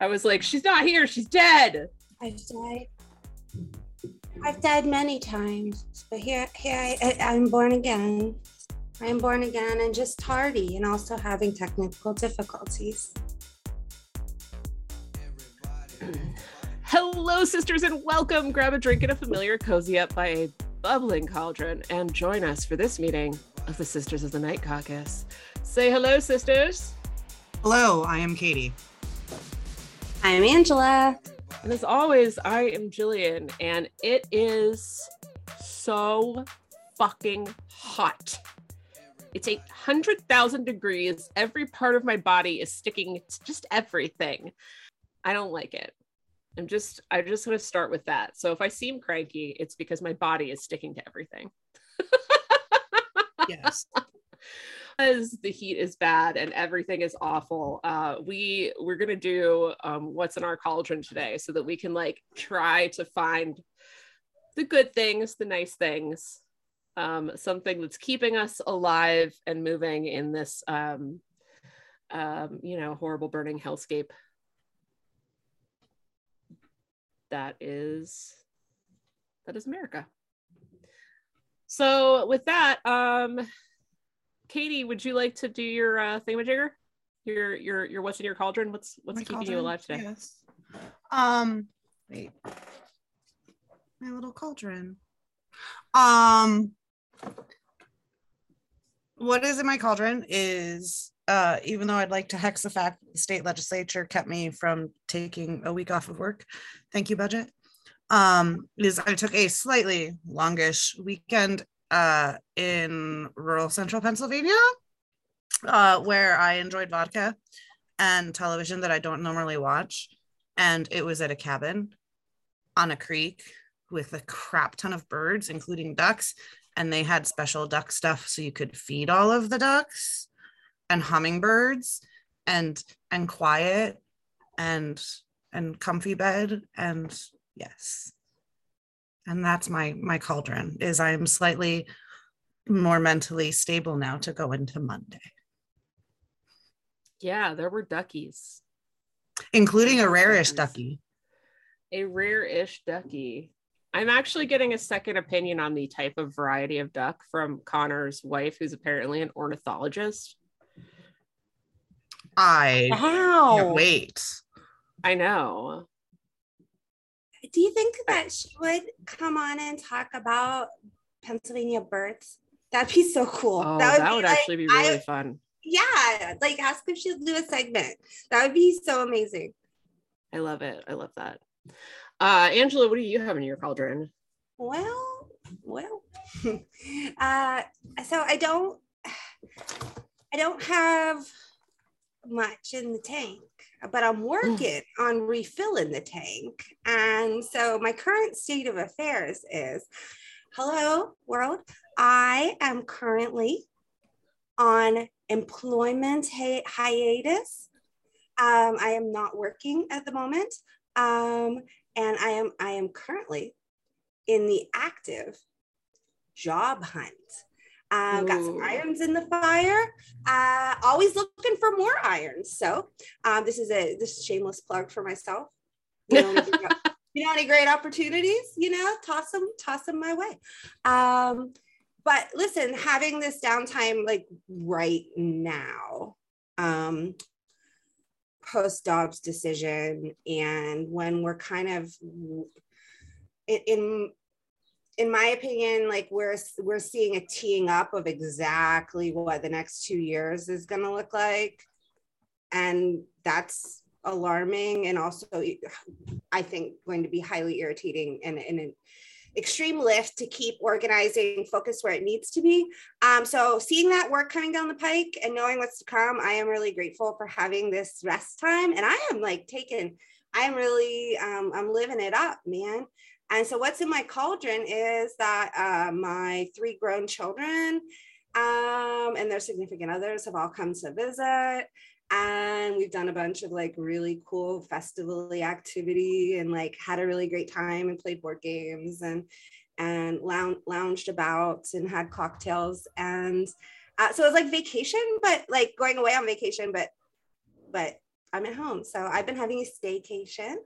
I was like, she's not here. She's dead. I've died. I've died many times, but here, here I, I'm born again. I am born again and just tardy, and also having technical difficulties. Hello, sisters, and welcome. Grab a drink and a familiar cozy up by a bubbling cauldron and join us for this meeting of the Sisters of the Night Caucus. Say hello, sisters. Hello, I am Katie. I'm Angela. And as always, I am Jillian, and it is so fucking hot. It's 800,000 degrees. Every part of my body is sticking to just everything. I don't like it. I'm just, I'm just going to start with that. So if I seem cranky, it's because my body is sticking to everything. Yes. As the heat is bad and everything is awful, uh, we we're gonna do um, what's in our cauldron today, so that we can like try to find the good things, the nice things, um, something that's keeping us alive and moving in this, um, um, you know, horrible burning hellscape. That is that is America. So with that, um, Katie, would you like to do your uh, thingamajigger? Your your your what's in your cauldron? What's what's My keeping you alive today? Yes. Um, wait. My little cauldron. Um, what is in my cauldron is uh, even though I'd like to hex the fact the state legislature kept me from taking a week off of work. Thank you, budget. Um, is I took a slightly longish weekend uh in rural central Pennsylvania, uh, where I enjoyed vodka and television that I don't normally watch. And it was at a cabin on a creek with a crap ton of birds, including ducks. And they had special duck stuff so you could feed all of the ducks and hummingbirds and and quiet and and comfy bed and yes and that's my my cauldron is i'm slightly more mentally stable now to go into monday Yeah, there were duckies. including a rarish Yes. ducky A rare-ish ducky. I'm actually getting a second opinion on the type of variety of duck from Connor's wife, who's apparently an ornithologist. i Wow. wait I know. Do you think that she would come on and talk about Pennsylvania birds? That'd be so cool. Oh, that would, be like- actually be really I- fun. yeah, like ask if she'd do a segment. That would be so amazing. I love it. I love that. Uh, Angela, what do you have in your cauldron? Well, well. uh, so I don't, I don't have much in the tank, but I'm working on refilling the tank. And so my current state of affairs is, hello world. I am currently on employment hi- hiatus. Um, I am not working at the moment. Um, and I am I am currently in the active job hunt. Uh, got some irons in the fire. Uh, always looking for more irons. So um, this is a this is a shameless plug for myself. You know, any great- you know any great opportunities? You know, toss them toss them my way. Um, but listen, having this downtime like right now, um, post Dobbs decision, and when we're kind of in, in in my opinion, like we're we're seeing a teeing up of exactly what the next two years is going to look like, and that's alarming and also I think going to be highly irritating and, an extreme lift to keep organizing focus where it needs to be. Um, so seeing that work coming down the pike and knowing what's to come, I am really grateful for having this rest time. And I am like taking, I am really, um, I'm living it up, man. And so what's in my cauldron is that uh, my three grown children um, and their significant others have all come to visit and we've done a bunch of like really cool festival activity and like had a really great time and played board games and and lounge, lounged about and had cocktails and uh, so it was like vacation but like going away on vacation but but I'm at home. So I've been having a staycation.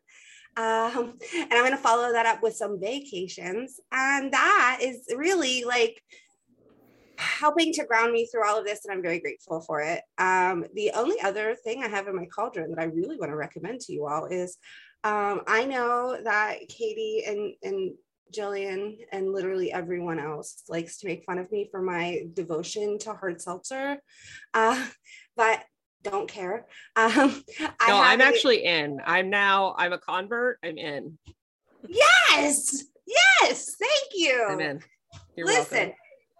Um, and I'm going to follow that up with some vacations. And that is really like helping to ground me through all of this. And I'm very grateful for it. Um, the only other thing I have in my cauldron that I really want to recommend to you all is um, I know that Katie and, and Jillian and literally everyone else likes to make fun of me for my devotion to hard seltzer. Uh, but don't care. Um, no, I'm actually in. I'm now, I'm a convert. I'm in. Yes. Yes. Thank you. I'm in. You're Listen,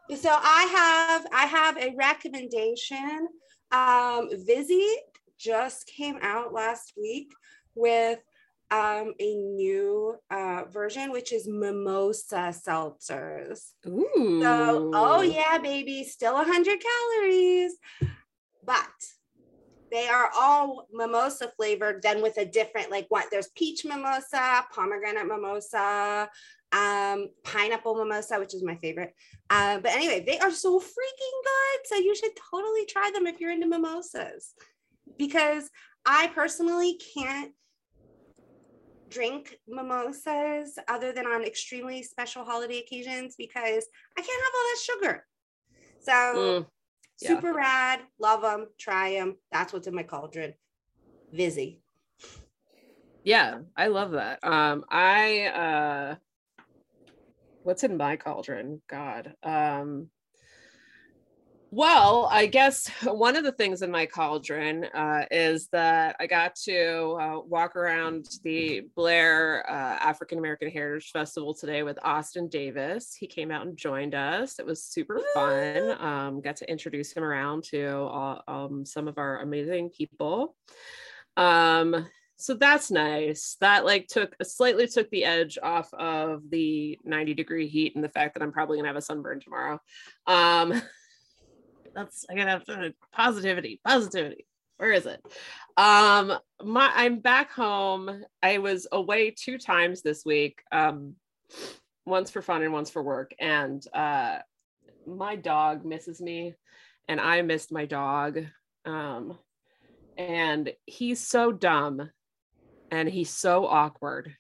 welcome. so I have, I have a recommendation. Um, Vizzy just came out last week with um, a new uh, version, which is mimosa seltzers. Ooh. So, oh yeah, baby, still 100 calories, but they are all mimosa flavored, then with a different, like what there's peach mimosa, pomegranate mimosa, um, pineapple mimosa, which is my favorite. Uh, but anyway, they are so freaking good. So you should totally try them if you're into mimosas. Because I personally can't drink mimosas other than on extremely special holiday occasions because I can't have all that sugar. So mm, yeah. super rad, love them, try them. That's what's in my cauldron. Vizzy. Yeah, I love that. Um, I uh what's in my cauldron? God. Um well, I guess one of the things in my cauldron uh, is that I got to uh, walk around the Blair uh, African American Heritage Festival today with Austin Davis. He came out and joined us. It was super fun. Um, got to introduce him around to um, some of our amazing people. Um, so that's nice. That like took slightly took the edge off of the 90 degree heat and the fact that I'm probably gonna have a sunburn tomorrow. Um, that's I gotta have positivity, positivity. Where is it? Um, my I'm back home. I was away two times this week. Um, once for fun and once for work. And uh my dog misses me and I missed my dog. Um, and he's so dumb and he's so awkward.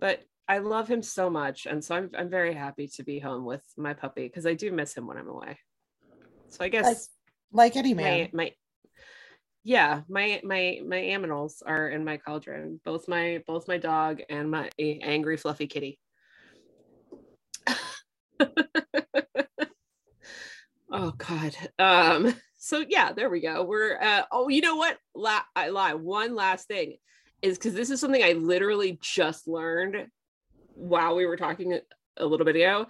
But I love him so much. And so I'm I'm very happy to be home with my puppy because I do miss him when I'm away. So I guess like, like any man. My, my yeah, my my my aminals are in my cauldron. Both my both my dog and my angry fluffy kitty. oh god. Um so yeah, there we go. We're uh oh, you know what? La- I lie. One last thing is because this is something I literally just learned while we were talking a little bit ago.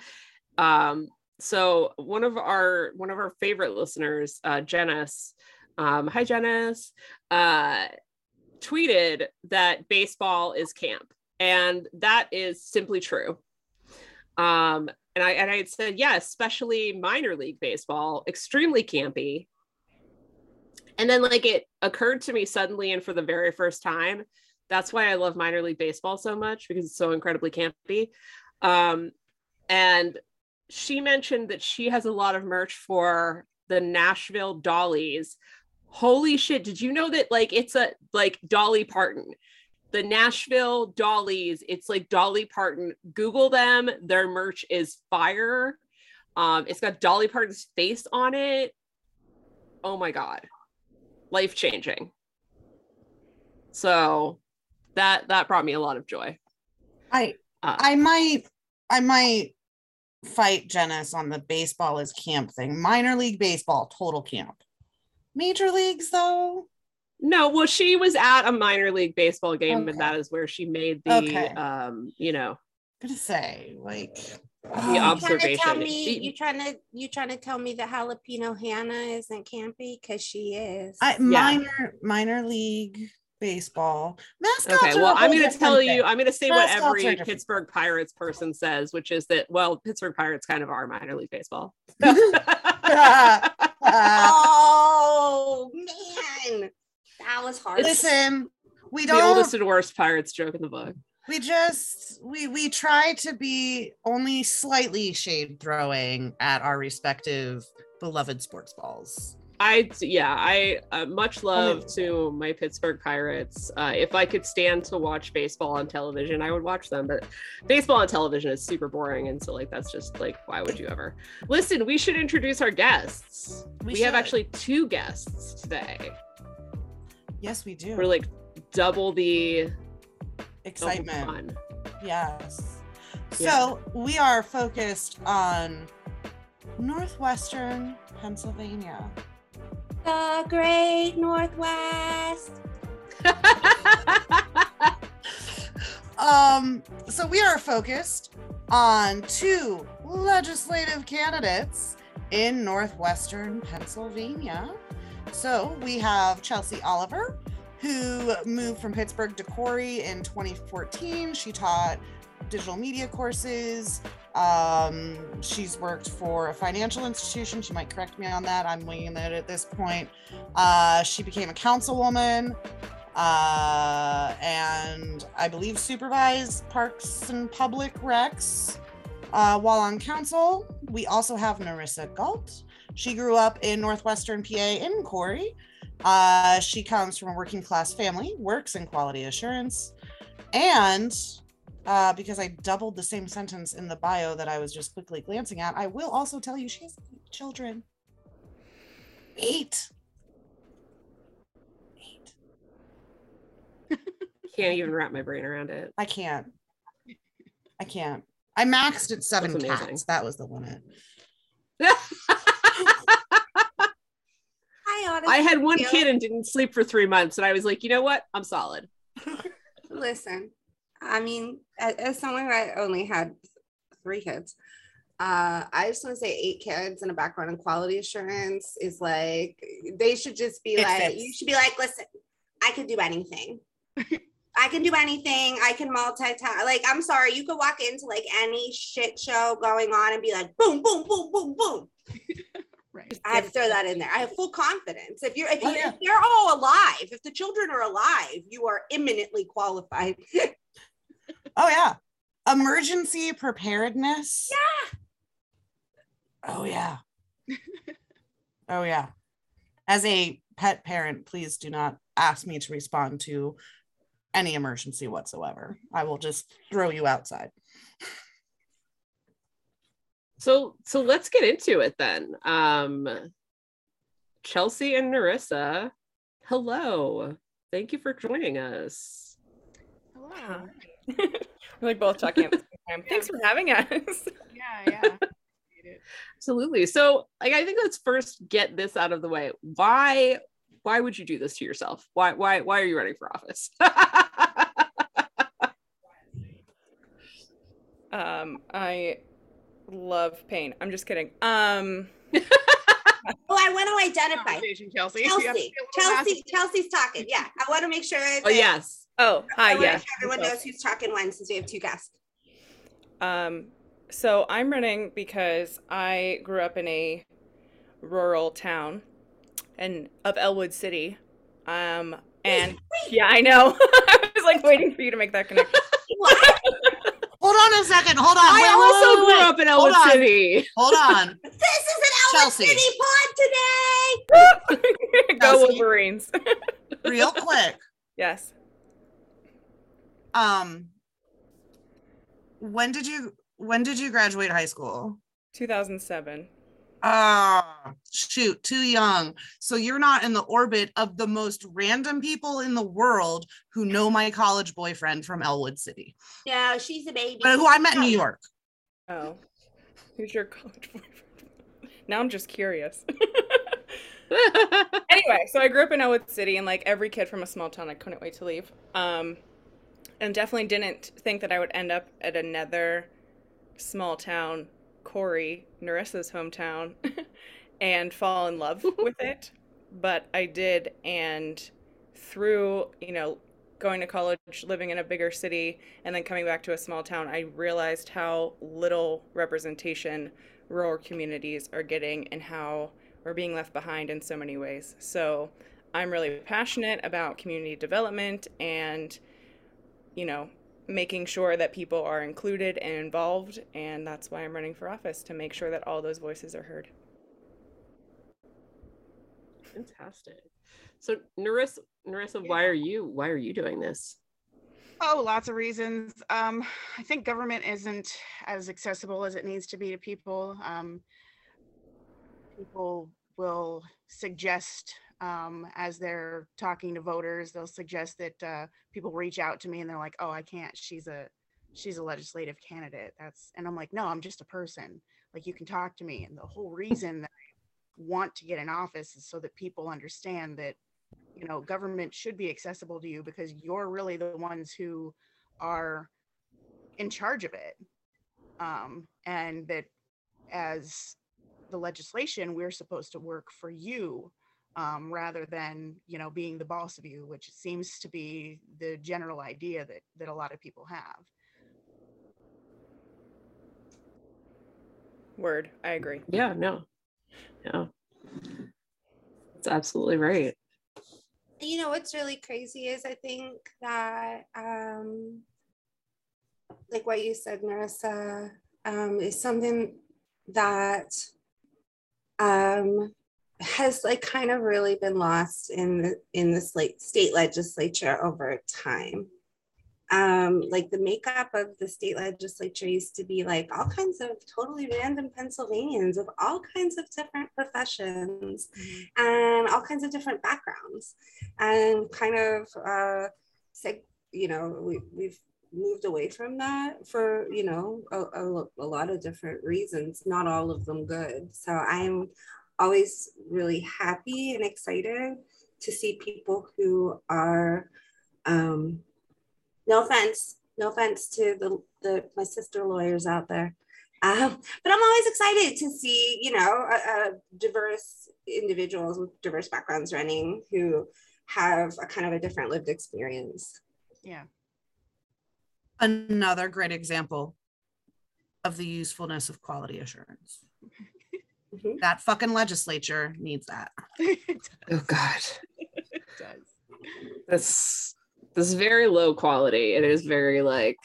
Um, so one of our one of our favorite listeners, uh, Janice, um, hi Janice, uh, tweeted that baseball is camp, and that is simply true. Um, and I and I had said, yeah, especially minor league baseball, extremely campy. And then like it occurred to me suddenly and for the very first time, that's why I love minor league baseball so much because it's so incredibly campy. Um, and she mentioned that she has a lot of merch for the Nashville Dollies. Holy shit, did you know that like it's a like Dolly Parton? The Nashville Dollies, it's like Dolly Parton. Google them. Their merch is fire. Um, it's got Dolly Parton's face on it. Oh my god. Life changing. So that that brought me a lot of joy. I uh, I might I might fight Janice on the baseball is camp thing. Minor league baseball, total camp. Major leagues, though. No, well, she was at a minor league baseball game, okay. and that is where she made the, okay. um, you know, I'm gonna say like the observation. You trying, me, you trying to you trying to tell me that jalapeno Hannah isn't campy because she is. I, minor minor league baseball. Mascots okay, well, I'm going to tell thing. you, I'm going to say Mascots what every Pittsburgh Pirates person says, which is that, well, Pittsburgh Pirates kind of are minor league baseball. oh, man. That was hard. Listen, we don't. The oldest and worst Pirates joke in the book. We just we we try to be only slightly shade throwing at our respective beloved sports balls. I yeah, I uh, much love to my Pittsburgh Pirates. Uh, if I could stand to watch baseball on television, I would watch them. But baseball on television is super boring, and so like that's just like why would you ever? Listen, we should introduce our guests. We We, have actually two guests today. Yes, we do. We're like double the Excitement. fun. Yes. Yeah. So we are focused on northwestern Pennsylvania. The Great Northwest. Um, so we are focused on two legislative candidates in northwestern Pennsylvania. So we have Chelsea Oliver, who moved from Pittsburgh to Corry in 2014. She taught digital media courses. Um, she's worked for a financial institution. She might correct me on that. I'm winging it at this point. Uh, she became a councilwoman uh, and I believe supervised parks and public recs uh, while on council. We also have Nerissa Galt. She grew up in northwestern PA in Corry. Uh, she comes from a working class family, works in quality assurance, and uh, because I doubled the same sentence in the bio that I was just quickly glancing at, I will also tell you she has eight children. Eight. Eight. Can't even wrap my brain around it. I can't. I can't. I maxed at seven That's cats. That was the limit. I honestly I had one feel- kid and didn't sleep for three months, and I was like, you know what? I'm solid. Listen, I mean, as, someone that only had three kids, uh, I just want to say eight kids and a background in quality assurance is like they should just be It like fits. you should be like, listen, I can do anything. I can do anything. I can multitask. Like, I'm sorry, you could walk into like any shit show going on and be like, boom, boom, boom, boom, boom. Right. I have to throw that in there. I have full confidence. If you're if, Oh, you, yeah. if they're all alive, if the children are alive, you are imminently qualified. Oh yeah. Emergency preparedness. Yeah. Oh yeah. oh yeah. As a pet parent, please do not ask me to respond to any emergency whatsoever. I will just throw you outside. So so let's get into it then. Um Chelsea and Nerissa, hello. Thank you for joining us. Hello. We're like both talking at the same time. Thanks for having us. Yeah, yeah. Absolutely. So like I think let's first get this out of the way. Why why would you do this to yourself? Why why why are you running for office? Um, I love pain. I'm just kidding. Um, Oh, I want to identify. Conversation, Chelsea. You have Chelsea. be a little Chelsea. Chelsea's talking. Yeah. I want to make sure that oh yes. Oh, hi, want yeah. everyone knows who's talking when since we have two guests. Um, so I'm running because I grew up in a rural town and of Ellwood City. Um, and yeah, I know. I was like waiting for you to make that connection. What? Hold on a second. Hold on. I Wait, wait, also wait, grew wait. up in Ellwood Hold on. City. Hold on. this is an Ellwood Chelsea. City pod today. Go Wolverines. Real quick. yes. Um when did you when did you graduate high school? 2007. Ah, shoot, too young. So you're not in the orbit of the most random people in the world who know my college boyfriend from Ellwood City, No, she's a baby. but who I met in New York. Oh, who's your college boyfriend? Now I'm just curious. anyway, so I grew up in Ellwood City, and like every kid from a small town, I couldn't wait to leave. Um, and definitely didn't think that I would end up at another small town, Corry, Nerissa's hometown, and fall in love with it. But I did, and through you know going to college, living in a bigger city, and then coming back to a small town, I realized how little representation rural communities are getting and how we're being left behind in so many ways. So I'm really passionate about community development and, you know, making sure that people are included and involved. And that's why I'm running for office to make sure that all those voices are heard. Fantastic. So Nerissa, Nerissa, why are you why are you doing this? Oh, lots of reasons. Um, I think government isn't as accessible as it needs to be to people. Um, people will suggest, um, as they're talking to voters, they'll suggest that uh, people reach out to me and they're like, "Oh, I can't. She's a she's a legislative candidate." That's and I'm like, "No, I'm just a person. Like you can talk to me." And the whole reason that I want to get in office is so that people understand that you know government should be accessible to you because you're really the ones who are in charge of it um, and that as the legislation we're supposed to work for you um, rather than you know being the boss of you which seems to be the general idea that that a lot of people have Word. I agree. Yeah, no. No. That's absolutely right. you know what's really crazy is I think that um like what you said, Marissa, um, is something that um has like kind of really been lost in the in the state state legislature over time. Um, like the makeup of the state legislature used to be like all kinds of totally random Pennsylvanians of all kinds of different professions and all kinds of different backgrounds. And kind of uh seg- you know we, we've moved away from that for you know a, a, a lot of different reasons not all of them good. So i'm always really happy and excited to see people who are um no offense no offense to the, the my sister lawyers out there um, but I'm always excited to see, you know, uh, diverse individuals with diverse backgrounds running who have a kind of a different lived experience. yeah Another great example of the usefulness of quality assurance. Mhm. That fucking legislature needs that. Oh God. does This this is very low quality. It is very like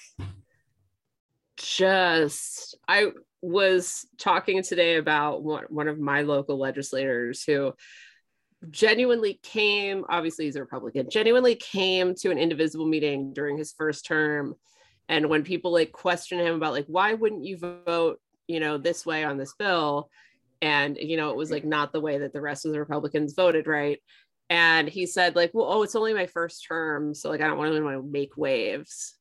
just I was talking today about one, one of my local legislators who genuinely came obviously he's a republican genuinely came to an indivisible meeting during his first term and when people like question him about like why wouldn't you vote you know this way on this bill and you know it was like not the way that the rest of the republicans voted right? And he said like well oh it's only my first term so like i don't want to make waves.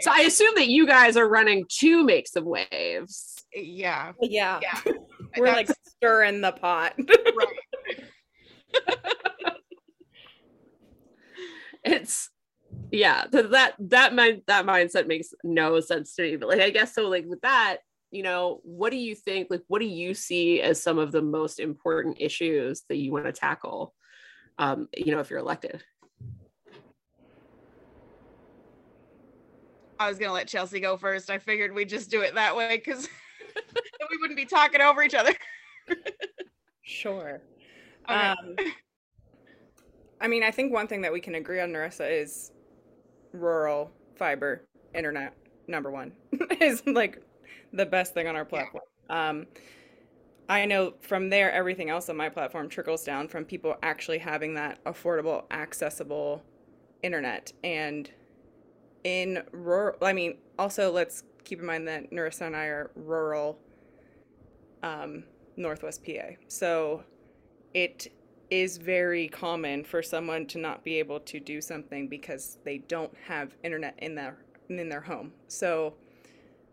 So i assume that you guys are running to make some waves. Eh, yeah. Yeah. yeah. We're like stirring the pot. right. It's yeah th- that that mind that mindset makes no sense to me but like i guess so like with that you know what do you think like what do you see as some of the most important issues that you want to tackle um you know if you're elected I was gonna let Chelsea go first. I figured we'd just do it that way because we wouldn't be talking over each other. Sure. Okay. Um, I mean, I think one thing that we can agree on, Nerissa, is rural fiber internet. Number one is like the best thing on our platform. Um, I know from there, everything else on my platform trickles down from people actually having that affordable, accessible internet. And in rural, I mean, also let's keep in mind that Nerissa and I are rural um, Northwest PA. So it is very common for someone to not be able to do something because they don't have internet in their in their home. So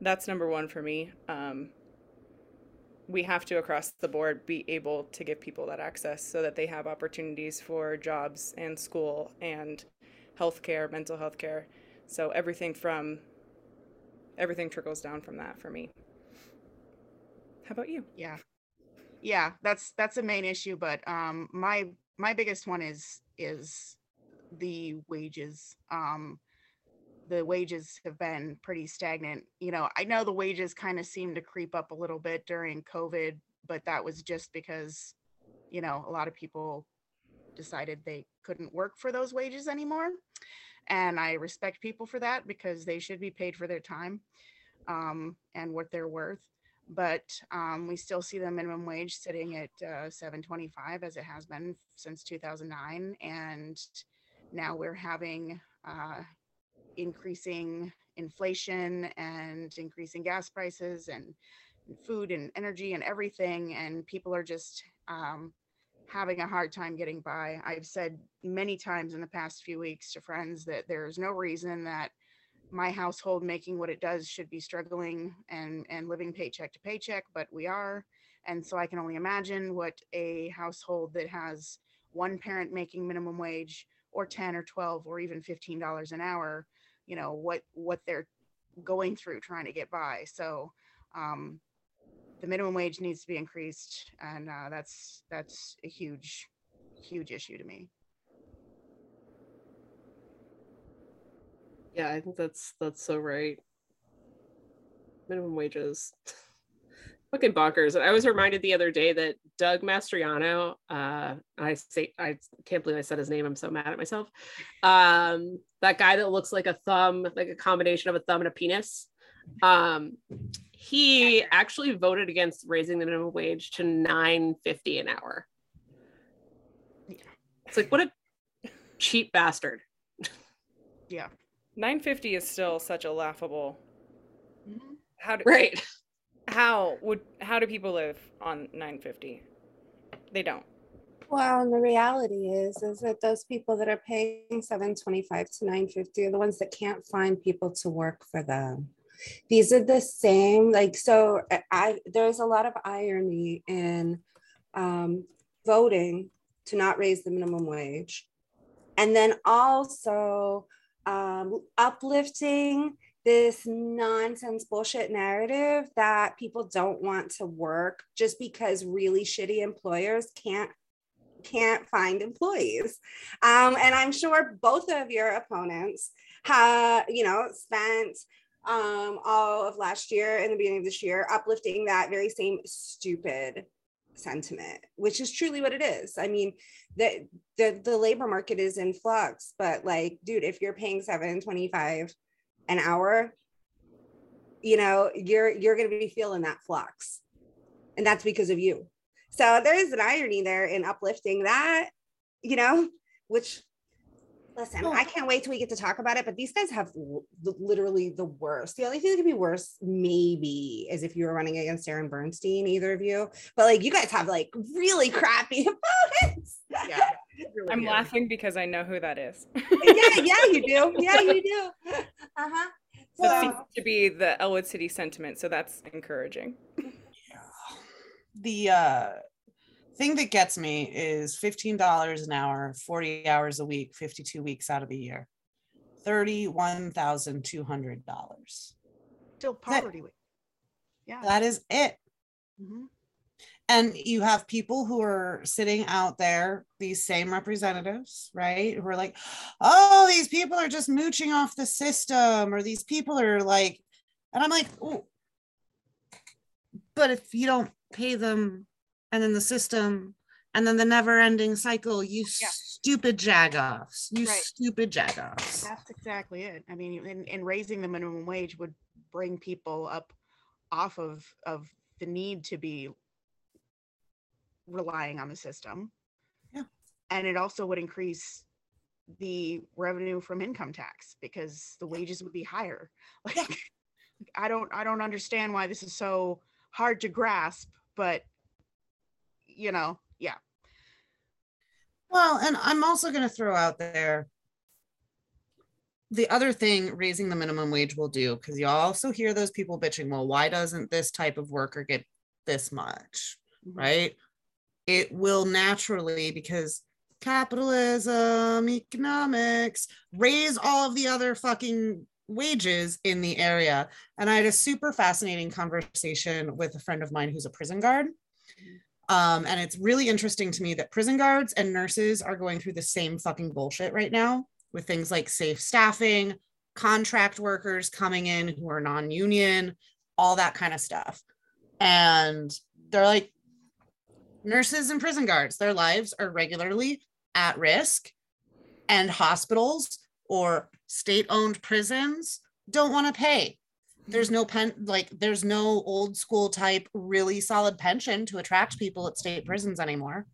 that's number one for me. Um, we have to across the board be able to give people that access so that they have opportunities for jobs and school and healthcare, mental health care. So everything from everything trickles down from that for me. How about you? yeah yeah that's that's a main issue but um my my biggest one is is the wages um the wages have been pretty stagnant. You know i know the wages kind of seemed to creep up a little bit during covid but that was just because you know a lot of people decided they couldn't work for those wages anymore and i respect people for that because they should be paid for their time um, and what they're worth but um, we still see the minimum wage sitting at uh, 725 as it has been since 2009 and now we're having uh, increasing inflation and increasing gas prices and food and energy and everything and people are just um, having a hard time getting by. I've said many times in the past few weeks to friends that there's no reason that my household making what it does should be struggling and and living paycheck to paycheck but we are. And so i can only imagine what a household that has one parent making minimum wage or 10 or 12 or even 15 dollars an hour you know what what they're going through trying to get by. So um the minimum wage needs to be increased and uh, that's that's a huge huge issue to me Yeah, I think that's that's so right. Minimum wages. Fucking bonkers. I was reminded the other day that Doug Mastriano, uh, I say I can't believe I said his name. I'm so mad at myself. Um, that guy that looks like a thumb, like a combination of a thumb and a penis. Um, he actually voted against raising the minimum wage to 950 an hour. Yeah. It's like what a cheap bastard. yeah 950 is still such a laughable. Mhm. How do Right. how would how do people live on 950? They don't. Well, and the reality is, is that those people that are paying seven twenty-five to nine fifty are the ones that can't find people to work for them. These are the same, like so. I- I there's a lot of irony in um, voting to not raise the minimum wage, and then also um, uplifting this nonsense bullshit narrative that people don't want to work just because really shitty employers can't can't find employees. Um, and I'm sure both of your opponents have, you know, spent um, all of last year and the beginning of this year uplifting that very same stupid sentiment, which is truly what it is. I mean, the the, the labor market is in flux, but like, dude, if you're paying 725 an hour, you know, you're you're gonna be feeling that flux. And that's because of you. So there is an irony there in uplifting that, you know, which listen, I can't wait till we get to talk about it. But these guys have l- literally the worst. The only thing that could be worse, maybe, is if you were running against Aaron Bernstine, either of you. But like, you guys have like really crappy opponents. yeah really I'm good. laughing because I know who that is. yeah, yeah, you do. Yeah, you do. Uh huh. that So, seems to be the Ellwood City sentiment, so that's encouraging. the uh thing that gets me is $15 an hour 40 hours a week 52 weeks out of the year. $31200 still poverty wage. yeah. That is it. Mhm. and you have people who are sitting out there these same representatives right who are like oh these people are just mooching off the system or these people are like and i'm like oh but if you don't pay them and then the system and then the never ending cycle you Yeah. stupid jagoffs you Right. stupid jagoffs That's exactly it. I mean, and, and raising the minimum wage would bring people up off of of the need to be relying on the system. Yeah. And it also would increase the revenue from income tax because the wages would be higher. Like I don't I don't understand why this is so hard to grasp, but you know, yeah. Well, and I'm also going to throw out there the other thing raising the minimum wage will do, because you also hear those people bitching, well, why doesn't this type of worker get this much? Mhm. Right? It will naturally, because capitalism, economics, raise all of the other fucking wages in the area. And I had a super fascinating conversation with a friend of mine who's a prison guard. Um, and it's really interesting to me that prison guards and nurses are going through the same fucking bullshit right now with things like safe staffing, contract workers coming in who are non union, all that kind of stuff. And they're like, nurses and prison guards, their lives are regularly at risk, and hospitals or state owned prisons don't want to pay. There's no pen like there's no old school type really solid pension to attract people at state prisons anymore.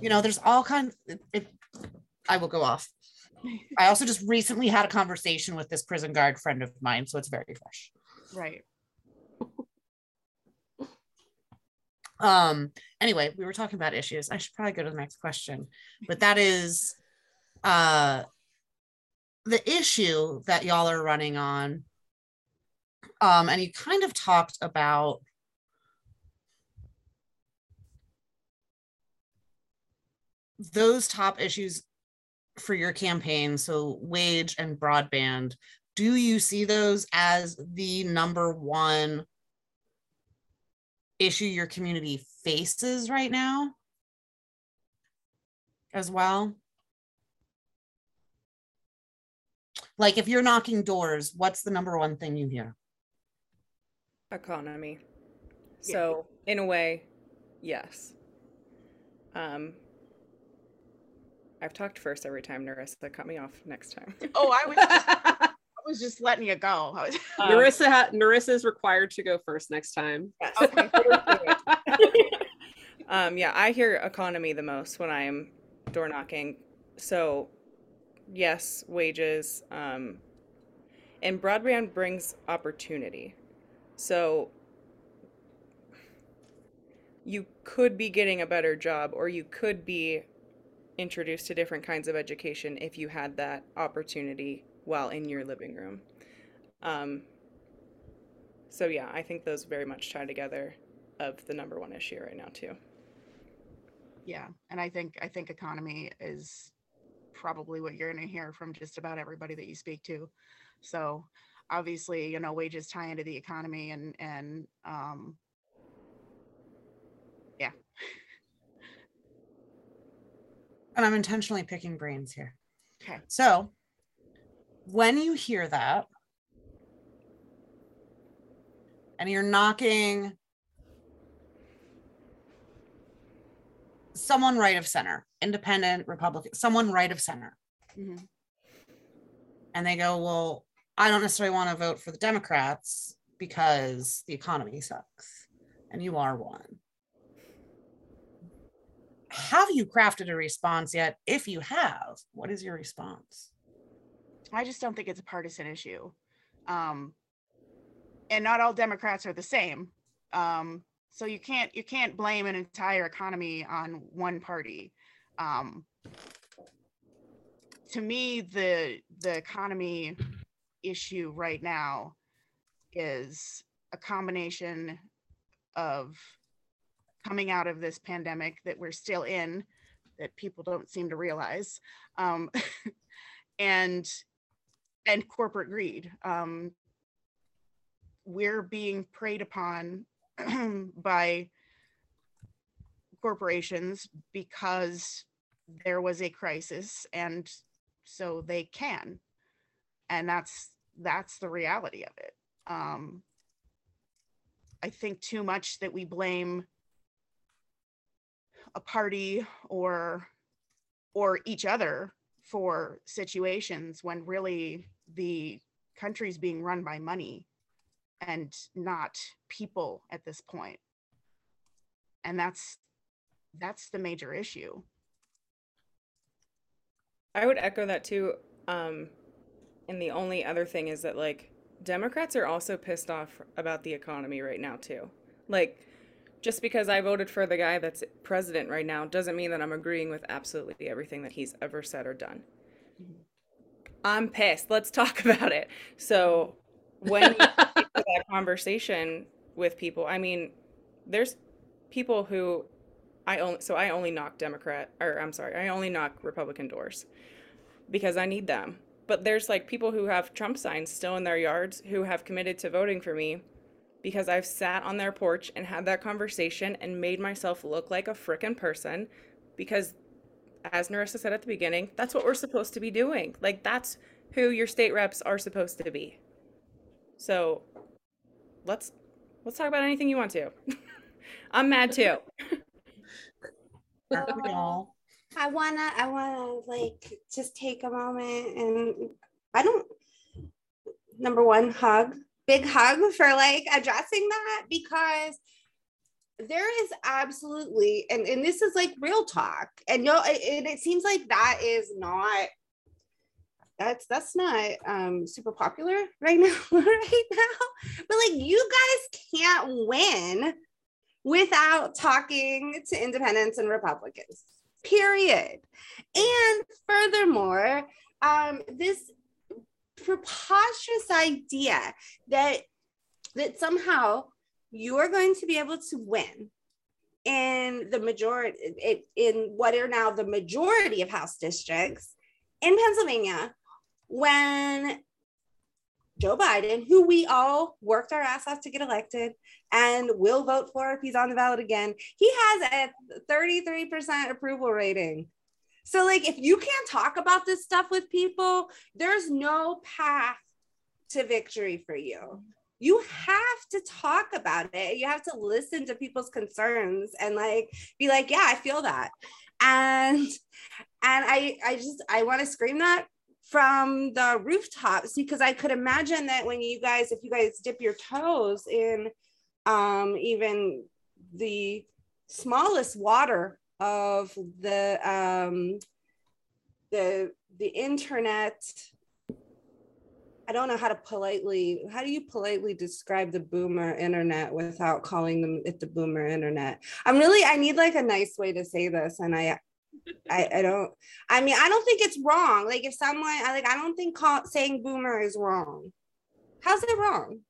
You know there's all kinds it, it, i will go off. I also just recently had a conversation with this prison guard friend of mine so it's very fresh. Right. um anyway we were talking about issues. I should probably go to the next question but that is uh the issue that y'all are running on um and you kind of talked about those top issues for your campaign so wage and broadband do you see those as the number one issue your community faces right now as well? Like if you're knocking doors, what's the number one thing you hear? Economy. Yeah. So, in a way, yes. Um, I've talked first every time, Nerissa. Cut me off next time. Oh, I was just, I was just letting you go. I was, Um, Nerissa, ha- Nerissa is required to go first next time. yes. okay. um, yeah, I hear economy the most when I am door knocking. So, yes, wages. Um, and broadband brings opportunity. So, you could be getting a better job, or you could be introduced to different kinds of education if you had that opportunity while in your living room. Um, so, yeah, I think those very much tie together of the number one issue right now too. yeah, and I think I think economy is probably what you're going to hear from just about everybody that you speak to. So obviously, you know, wages tie into the economy, and and um, yeah, And I'm intentionally picking brains here. Okay. So when you hear that and you're knocking someone right of center, independent, Republican, someone right of center, mhm, and they go, Well, I don't necessarily want to vote for the Democrats because the economy sucks. And you are one. Have you crafted a response yet? If you have, what is your response? I just don't think it's a partisan issue. Um, and not all Democrats are the same. Um, so you can't you can't blame an entire economy on one party. Um, to me, the the economy issue right now is a combination of coming out of this pandemic that we're still in that people don't seem to realize um, and and corporate greed. Um, we're being preyed upon by corporations because there was a crisis and so they can and that's that's the reality of it. Um i think too much that we blame a party or or each other for situations when really the country's being run by money and not people at this point. And that's that's the major issue. I would echo that too. Um, and the only other thing is that like Democrats are also pissed off about the economy right now too. Like just because I voted for the guy that's president right now doesn't mean that I'm agreeing with absolutely everything that he's ever said or done. I'm pissed. Let's talk about it. So when you get to that conversation with people, I mean, there's people who I only so I only knock Democrat or I'm sorry, I only knock Republican doors because I need them. But there's like people who have Trump signs still in their yards who have committed to voting for me because I've sat on their porch and had that conversation and made myself look like a frickin' person because as Nerissa said at the beginning, that's what we're supposed to be doing. Like that's who your state reps are supposed to be. So let's let's talk about anything you want to. I'm mad too. I wanna, I wanna like just take a moment and I don't. Number one, hug big hug for like addressing that because there is absolutely and, and this is like real talk and no and it seems like that is not that's that's not um super popular right now right now but like you guys can't win without talking to independents and republicans period. And furthermore um this preposterous idea that that somehow you are going to be able to win in the majority it, in what are now the majority of house districts in Pennsylvania when Joe Biden, who we all worked our ass off to get elected and will vote for if he's on the ballot again, he has a 33% approval rating. So, like, if you can't talk about this stuff with people, there's no path to victory for you. You have to talk about it. You have to listen to people's concerns and like be like, yeah, I feel that. And and I I just I want to scream that from the rooftops because I could imagine that when you guys, if you guys dip your toes in um, even the smallest water of the um, the the internet I don't know how to politely, how do you politely describe the boomer internet without calling them it the boomer internet? I'm really, I need like a nice way to say this. And I, I, I don't, I mean, I don't think it's wrong. Like if someone, I like, I don't think call, saying boomer is wrong. How's it wrong?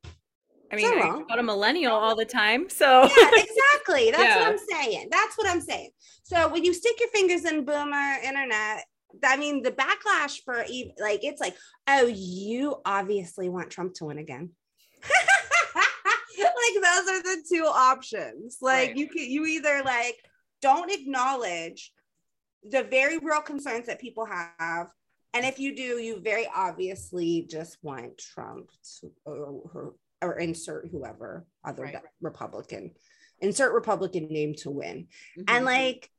I mean, I call a millennial all the time. So yeah, exactly. That's yeah. what I'm saying. That's what I'm saying. So when you stick your fingers in boomer internet, I mean, the backlash for even like it's like, oh, you obviously want Trump to win again. like those are the two options. Like right. you can you either like don't acknowledge the very real concerns that people have. And if you do, you very obviously just want Trump to or, or insert whoever other right. Republican, insert Republican name to win. Mm-hmm. And like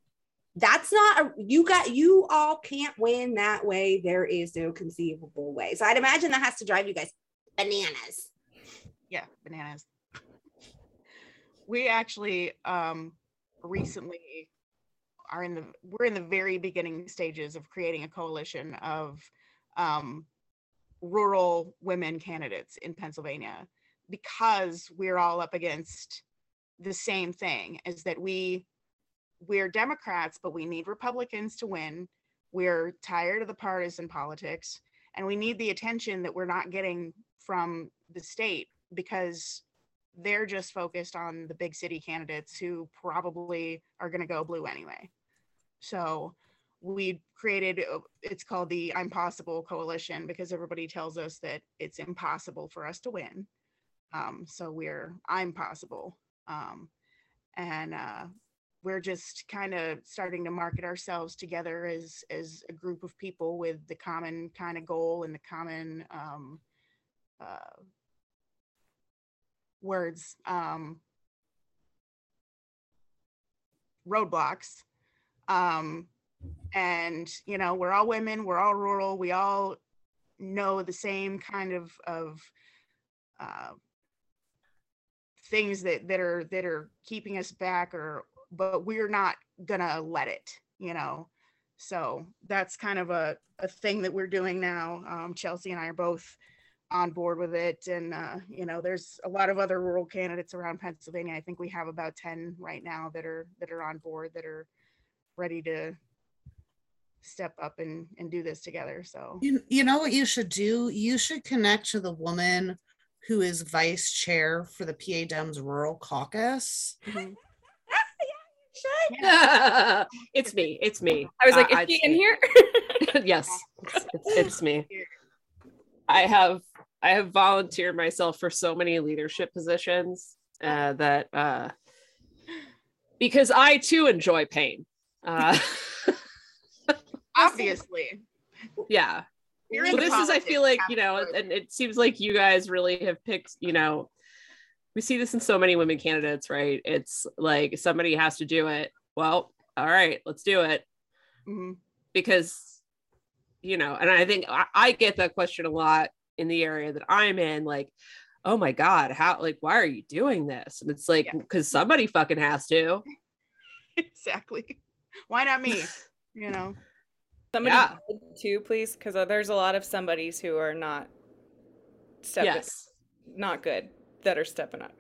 that's not a, you got you all can't win that way. There is no conceivable way. So I'd imagine that has to drive you guys bananas. Yeah, bananas. We actually um recently are in the we're in the very beginning stages of creating a coalition of um, rural women candidates in Pennsylvania because we're all up against the same thing is that we we're Democrats, but we need Republicans to win. We're tired of the partisan politics and we need the attention that we're not getting from the state because they're just focused on the big city candidates who probably are going to go blue anyway. So we created uh, it's called the I'm Possible Coalition because everybody tells us that it's impossible for us to win. Um, so we're I'm possible. Um, and uh, we're just kind of starting to market ourselves together as as a group of people with the common kind of goal and the common um, uh, words um, roadblocks um, and you know we're all women we're all rural we all know the same kind of of uh, things that that are that are keeping us back or but we're not gonna let it you know? So that's kind of a, a thing that we're doing now. Um, chelsea and i are both on board with it. And uh, you know there's a lot of other rural candidates around pennsylvania. I think we have about 10 right now that are that are on board that are ready to step up and and do this together so you, you know what you should do you should connect to the woman who is vice chair for the pa dems rural caucus mm-hmm. it's me. It's me. I was like, uh, is she in here? yes, it's, it's, it's me. I have I have volunteered myself for so many leadership positions uh, that uh, because I too enjoy pain. Uh, Obviously, yeah. Well, this is I feel like you know, and it seems like you guys really have picked you know we see this in so many women candidates, right? It's like somebody has to do it. Well, all right, let's do it. Mm-hmm. Because, you know, and I think I, I, get that question a lot in the area that I'm in. Like, oh my god how like why are you doing this and it's like Yeah. because somebody fucking has to exactly. Why not me? You know. Somebody Yeah. too, please, because there's a lot of somebodies who are not stepping, yes not good that are stepping up.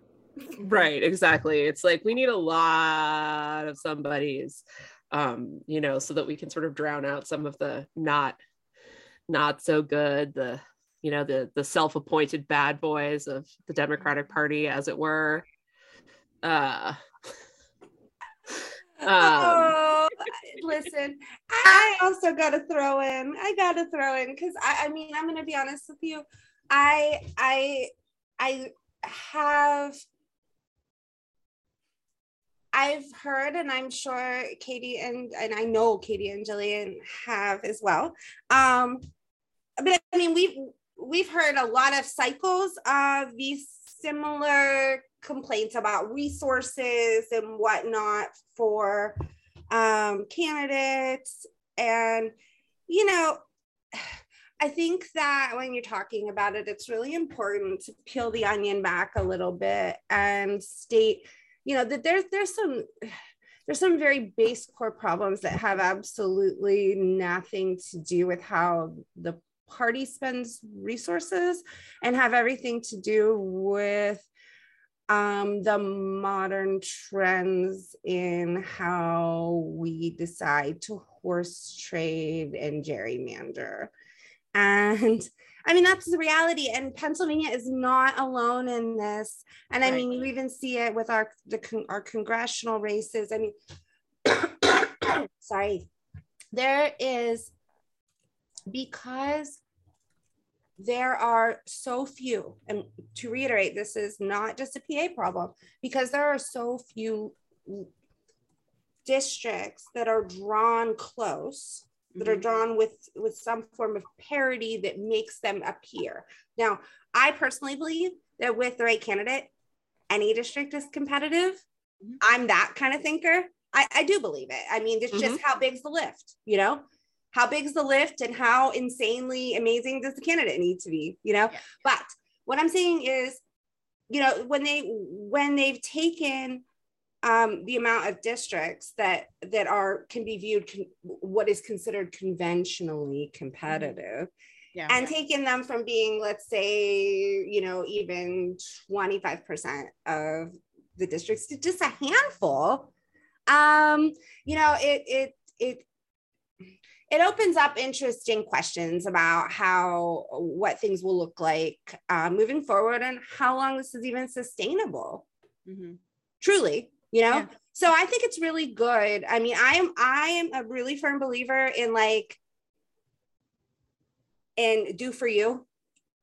right exactly it's like we need a lot of somebody's um you know so that we can sort of drown out some of the not not so good the you know the the self-appointed bad boys of the democratic party as it were uh um oh, listen, I also got to throw in. I got to throw in because I, I mean, I'm going to be honest with you. I, I, I have. I've heard, and I'm sure Katie and and I know Katie and Jillian have as well. Um, but I mean, we've we've heard a lot of cycles of these similar complaints about resources and whatnot for um, candidates. And, you know, I think that when you're talking about it, it's really important to peel the onion back a little bit and state, you know, that there's there's some there's some very base core problems that have absolutely nothing to do with how the party spends resources and have everything to do with um, the modern trends in how we decide to horse trade and gerrymander. And I mean, that's the reality. And Pennsylvania is not alone in this. And I Right. mean, you even see it with our, the, con- our congressional races. I mean, sorry, there is because there are so few, and to reiterate, this is not just a PA problem, because there are so few districts that are drawn close, that are Mhm. drawn with with some form of parity that makes them appear. Now, I personally believe that with the right candidate, any district is competitive. Mhm. I'm that kind of thinker. I, I do believe it. I mean, it's just how big's the lift, you know? How big's the lift and how insanely amazing does the candidate need to be, you know? Yeah. But what I'm saying is, you know, when they when they've taken um, the amount of districts that that are can be viewed con- what is considered conventionally competitive Yeah. and taking them from being let's say you know even 25% of the districts to just a handful um you know it it it it opens up interesting questions about how what things will look like uh, moving forward and how long this is even sustainable. Mhm. truly you know? Yeah. so i think it's really good. I mean i am i am a really firm believer in like in do for you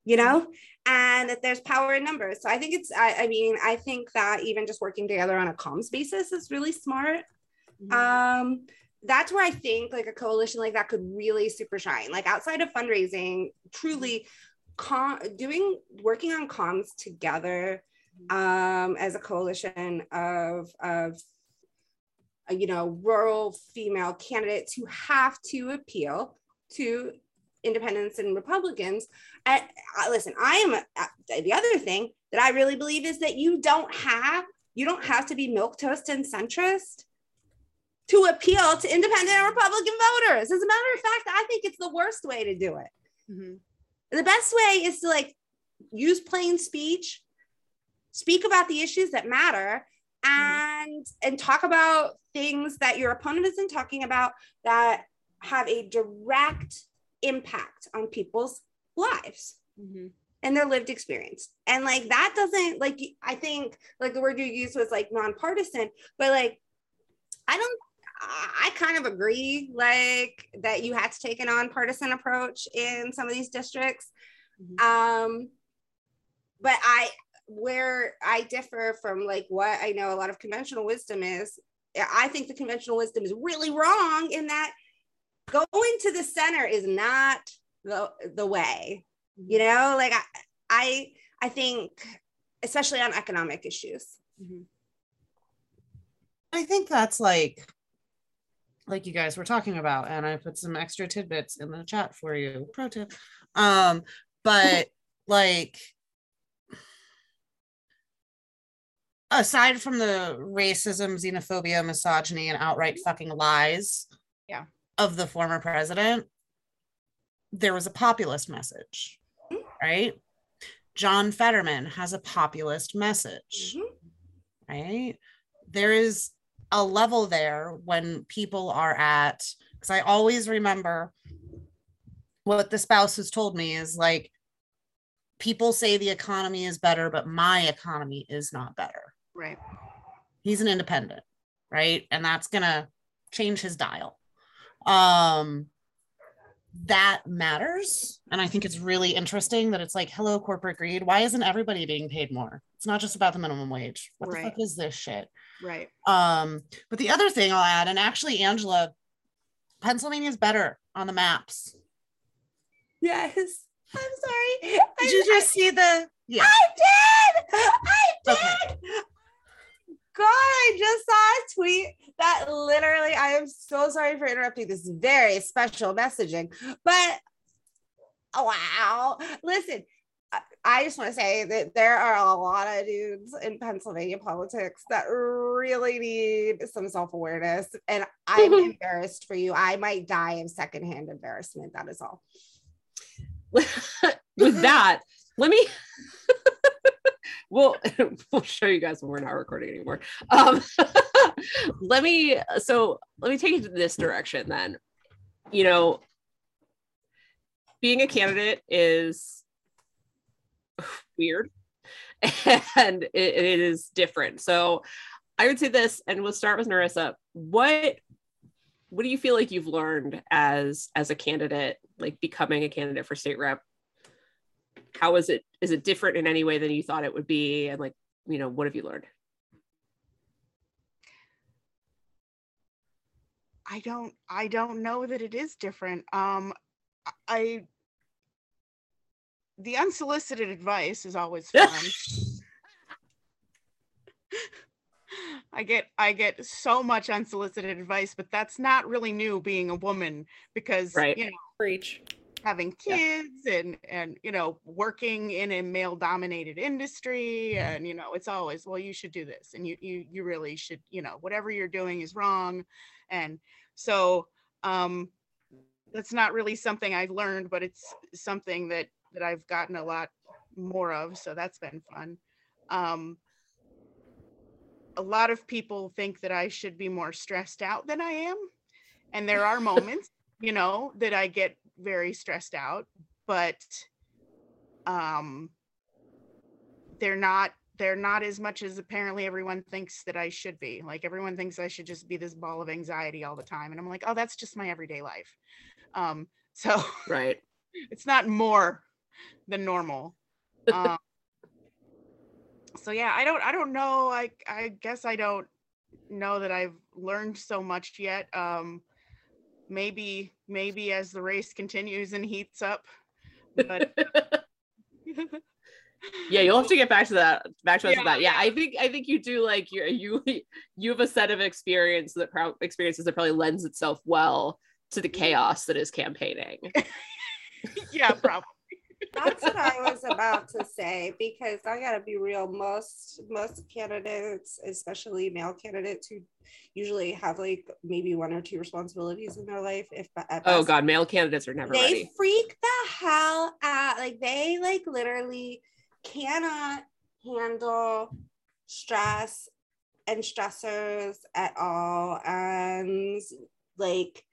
you know? And that there's power in numbers. So i think it's i, I mean i think that even just working together on a comms basis is really smart. Mhm. um that's where i think like a coalition like that could really super shine like outside of fundraising truly com- doing working on comms together um as a coalition of of uh, you know rural female candidates who have to appeal to independents and republicans. And uh, listen i am uh, the other thing that i really believe is that you don't have you don't have to be milk toast and centrist to appeal to independent and republican voters as a matter of fact i think it's the worst way to do it Mhm. the best way is to like use plain speech speak about the issues that matter and and talk about things that your opponent isn't talking about that have a direct impact on people's lives Mhm. and their lived experience and like that doesn't like i think like the word you used was like nonpartisan but like i don't I kind of agree, like that you had to take a nonpartisan approach in some of these districts. Mhm. Um, but I, where I differ from like what I know a lot of conventional wisdom is, I think the conventional wisdom is really wrong in that going to the center is not the the way. You know, like I, I, I think, especially on economic issues. Mhm. I think that's like like you guys were talking about and I put some extra tidbits in the chat for you. Pro tip. Um but like aside from the racism, xenophobia, misogyny, and outright mm-hmm. fucking lies Yeah. of the former president, there was a populist message, mm-hmm. right? John Fetterman has a populist message, mm-hmm. right? There is a level there when people are at, because I always remember what the spouse has told me is like, people say the economy is better, but my economy is not better. Right. he's an independent right? And that's gonna change his dial. Um that matters and i think it's really interesting that it's like hello corporate greed. Why isn't everybody being paid more? It's not just about the minimum wage. What Right. the fuck is this shit Right. um but the other thing i'll add and actually angela pennsylvania's better on the maps Yes. I'm sorry. did you just see the yeah I did. I did. Okay. God, I just saw a tweet that literally, I am so sorry for interrupting this very special messaging, but oh, wow. Listen, I- just want to say that there are a lot of dudes in Pennsylvania politics that really need some self awareness. And I'm embarrassed for you. I might die of secondhand embarrassment. That is all. with that, let me we'll we'll show you guys when we're not recording anymore. Um let me so let me take it to this direction then. You know, being a candidate is weird and it, it is different. So I would say this, and we'll start with Nerissa. What what do you feel like you've learned as as a candidate, like becoming a candidate for state rep? How is it is it different in any way than you thought it would be? And like, you know, what have you learned? I don't I don't know that it is different. Um I the unsolicited advice is always fun. I get I get so much unsolicited advice, but that's not really new being a woman because Right. you know Preach. having Yeah. kids and and you know working in a male dominated industry and you know it's always well you should do this and you you you really should you know whatever you're doing is wrong and so um that's not really something I've learned but it's something that that I've gotten a lot more of so that's been fun. Um a lot of people think that I should be more stressed out than I am and there are moments you know that I get very stressed out but um they're not they're not as much as apparently everyone thinks that I should be. Like everyone thinks I should just be this ball of anxiety all the time and I'm like oh that's just my everyday life. Um so Right. it's not more than normal um so yeah i don't i don't know i i guess i don't know that i've learned so much yet um maybe maybe as the race continues and heats up but yeah, you'll have to get back to that. Back to us Yeah, that. Yeah, I think I think you do like you you you have a set of experience that pro- experiences that probably lends itself well to the chaos that is campaigning. yeah probably That's what I was about to say because I gotta be real. Most most candidates, especially male candidates, who usually have like maybe one or two responsibilities in their life, if at Oh god, male candidates are never they ready. freak the hell out. Like they like literally cannot handle stress and stressors at all, and like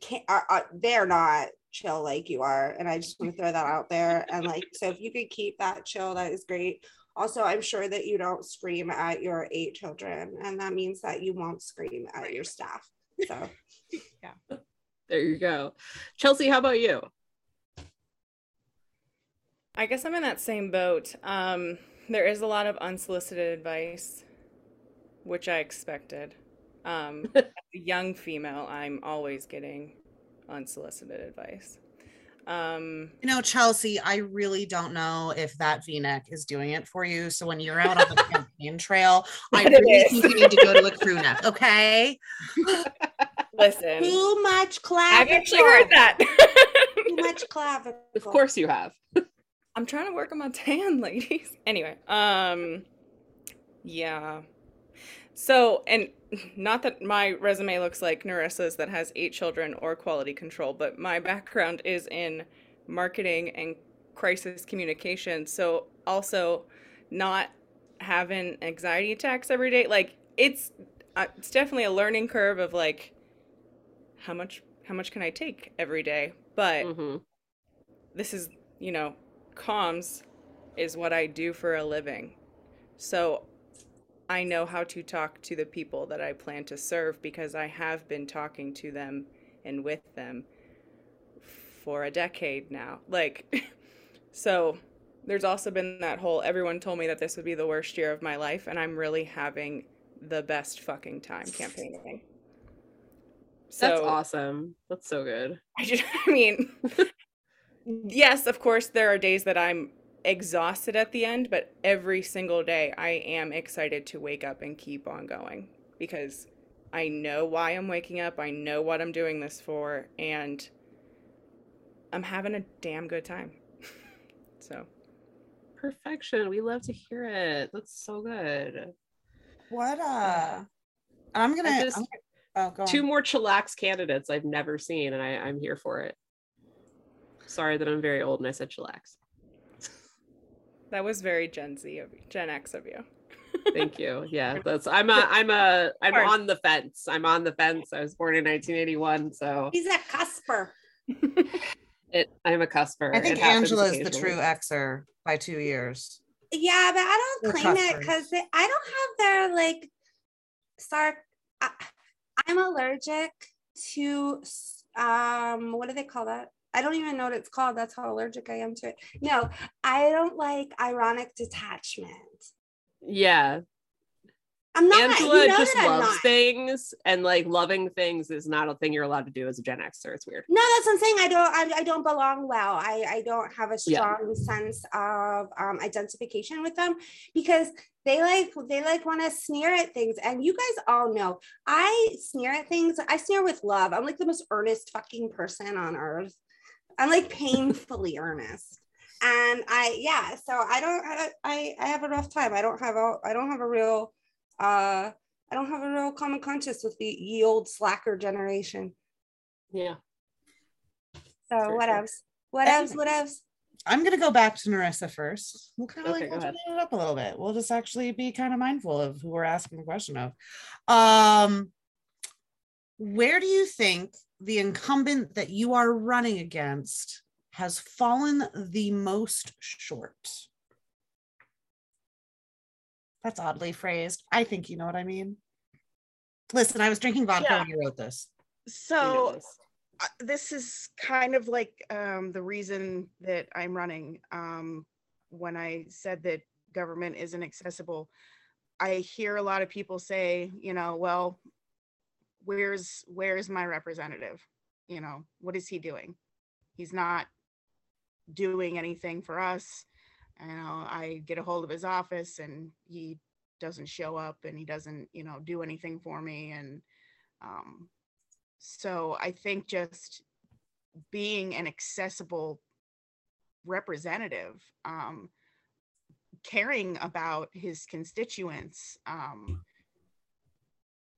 can't are, are they're not chill like you are and i just want to throw that out there and like so if you could keep that chill that is great also i'm sure that you don't scream at your eight children and that means that you won't scream at your staff so yeah, There you go. Chelsea, how about you? I guess I'm in that same boat. Um, there is a lot of unsolicited advice, which I expected. Um, as a young female, I'm always getting unsolicited advice. Um, You know, Chelsea, I really don't know if that V-neck is doing it for you. So when you're out on the campaign trail, I But really is. think you need to go to a crew neck. Okay. listen, too much clavicle I've actually heard that. too much clavicle Of course you have. I'm trying to work on my tan, ladies. Anyway, um, Yeah. So, and not that my resume looks like Nerissa's that has eight children or quality control, but my background is in marketing and crisis communication. So, also not having anxiety attacks every day, like it's uh, it's definitely a learning curve of like how much how much can I take every day? But hmm this is, you know, comms is what I do for a living. So I know how to talk to the people that I plan to serve because I have been talking to them and with them for a decade now. Like, so there's also been that whole everyone told me that this would be the worst year of my life, and I'm really having the best fucking time campaigning. So, That's awesome. That's so good. I just, I mean, yes, of course, there are days that I'm exhausted at the end, but every single day I am excited to wake up and keep on going because I know why I'm waking up, I know what I'm doing this for, and I'm having a damn good time. so, Perfection. We love to hear it. That's so good. What uh I'm gonna, I just- I'm gonna- oh go Two on. more chillax candidates I've never seen, and I, I'm here for it. Sorry that I'm very old and I said chillax. That was very Gen Z of Gen X of you. Thank you. Yeah, that's I'm a I'm a I'm on the fence. I'm on the fence. I was born in 1981, so He's a cusper. it I'm a cusper. I think It happens Angela's the true Xer by two years. Yeah, but I don't They're claim it cuspers. because I don't have their like sarc. I, I'm allergic to um what do they call that? I don't even know what it's called. That's how allergic I am to it. No, I don't like ironic detachment. Yeah, I'm not. Angela you know just that loves things, and like loving things is not a thing you're allowed to do as a Gen Xer. It's weird. No, that's what I'm saying. I don't. I, I don't belong well. I I don't have a Yeah. strong sense of um, identification with them because they like they like want to sneer at things, and you guys all know I sneer at things. I sneer with love. I'm like the most earnest fucking person on earth. I'm like painfully earnest, and I yeah. So I don't. I I, I have a rough time. I don't have a. I don't have a real. uh I don't have a real common conscience with the ye old slacker generation. Yeah. So Very what true. else? What else? What else? I'm gonna go back to Nerissa first. We'll kind of Okay, like go we'll turn it up a little bit. We'll just actually be kind of mindful of who we're asking the question of. Um, where do you think the incumbent that you are running against has fallen the most short? That's oddly phrased. I think you know what I mean. Listen, I was drinking vodka Yeah. when you wrote this. So this. uh, this is kind of like um, the reason that I'm running. Um, when I said that government isn't accessible, I hear a lot of people say, you know, well, where's where's my representative? You know, what is he doing? He's not doing anything for us. You know, I get a hold of his office and he doesn't show up and he doesn't, you know, do anything for me. And um, so I think just being an accessible representative, um, caring about his constituents, um,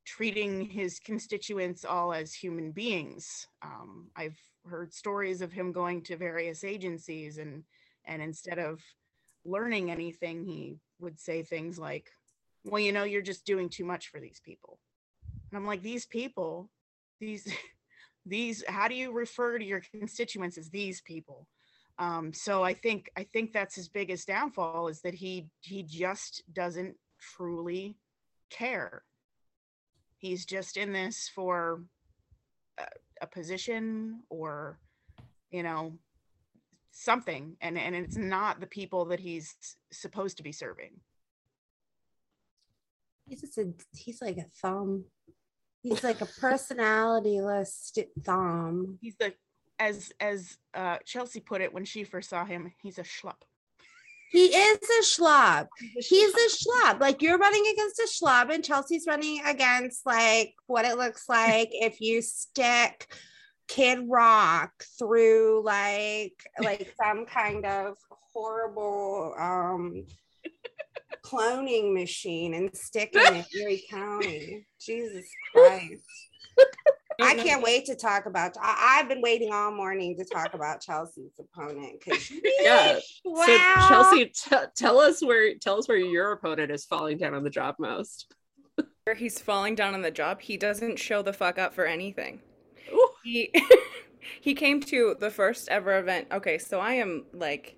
treating his constituents all as human beings. Um, I've heard stories of him going to various agencies and and instead of learning anything, he would say things like, "Well, you know, you're just doing too much for these people." And I'm like, "These people, these these how do you refer to your constituents as these people?" Um, so I think I think that's his biggest downfall is that he he just doesn't truly care. He's just in this for a, a position or you know something and and it's not the people that he's supposed to be serving. He's just a, he's like a thumb. He's like a personality-less thumb. He's the as as uh Chelsea put it when she first saw him, he's a schlup. He is a schlub. He's a schlub. Like you're running against a schlub, and Chelsea's running against like what it looks like if you stick Kid Rock through like like some kind of horrible um cloning machine and stick it in Erie County. Jesus Christ. I can't wait to talk about. I, have been waiting all morning to talk about Chelsea's opponent because yeah. Wow. So Chelsea, t- tell us where tell us where your opponent is falling down on the job most. Where he's falling down on the job, he doesn't show the fuck up for anything. Ooh. He he came to the first ever event. Okay, so I am like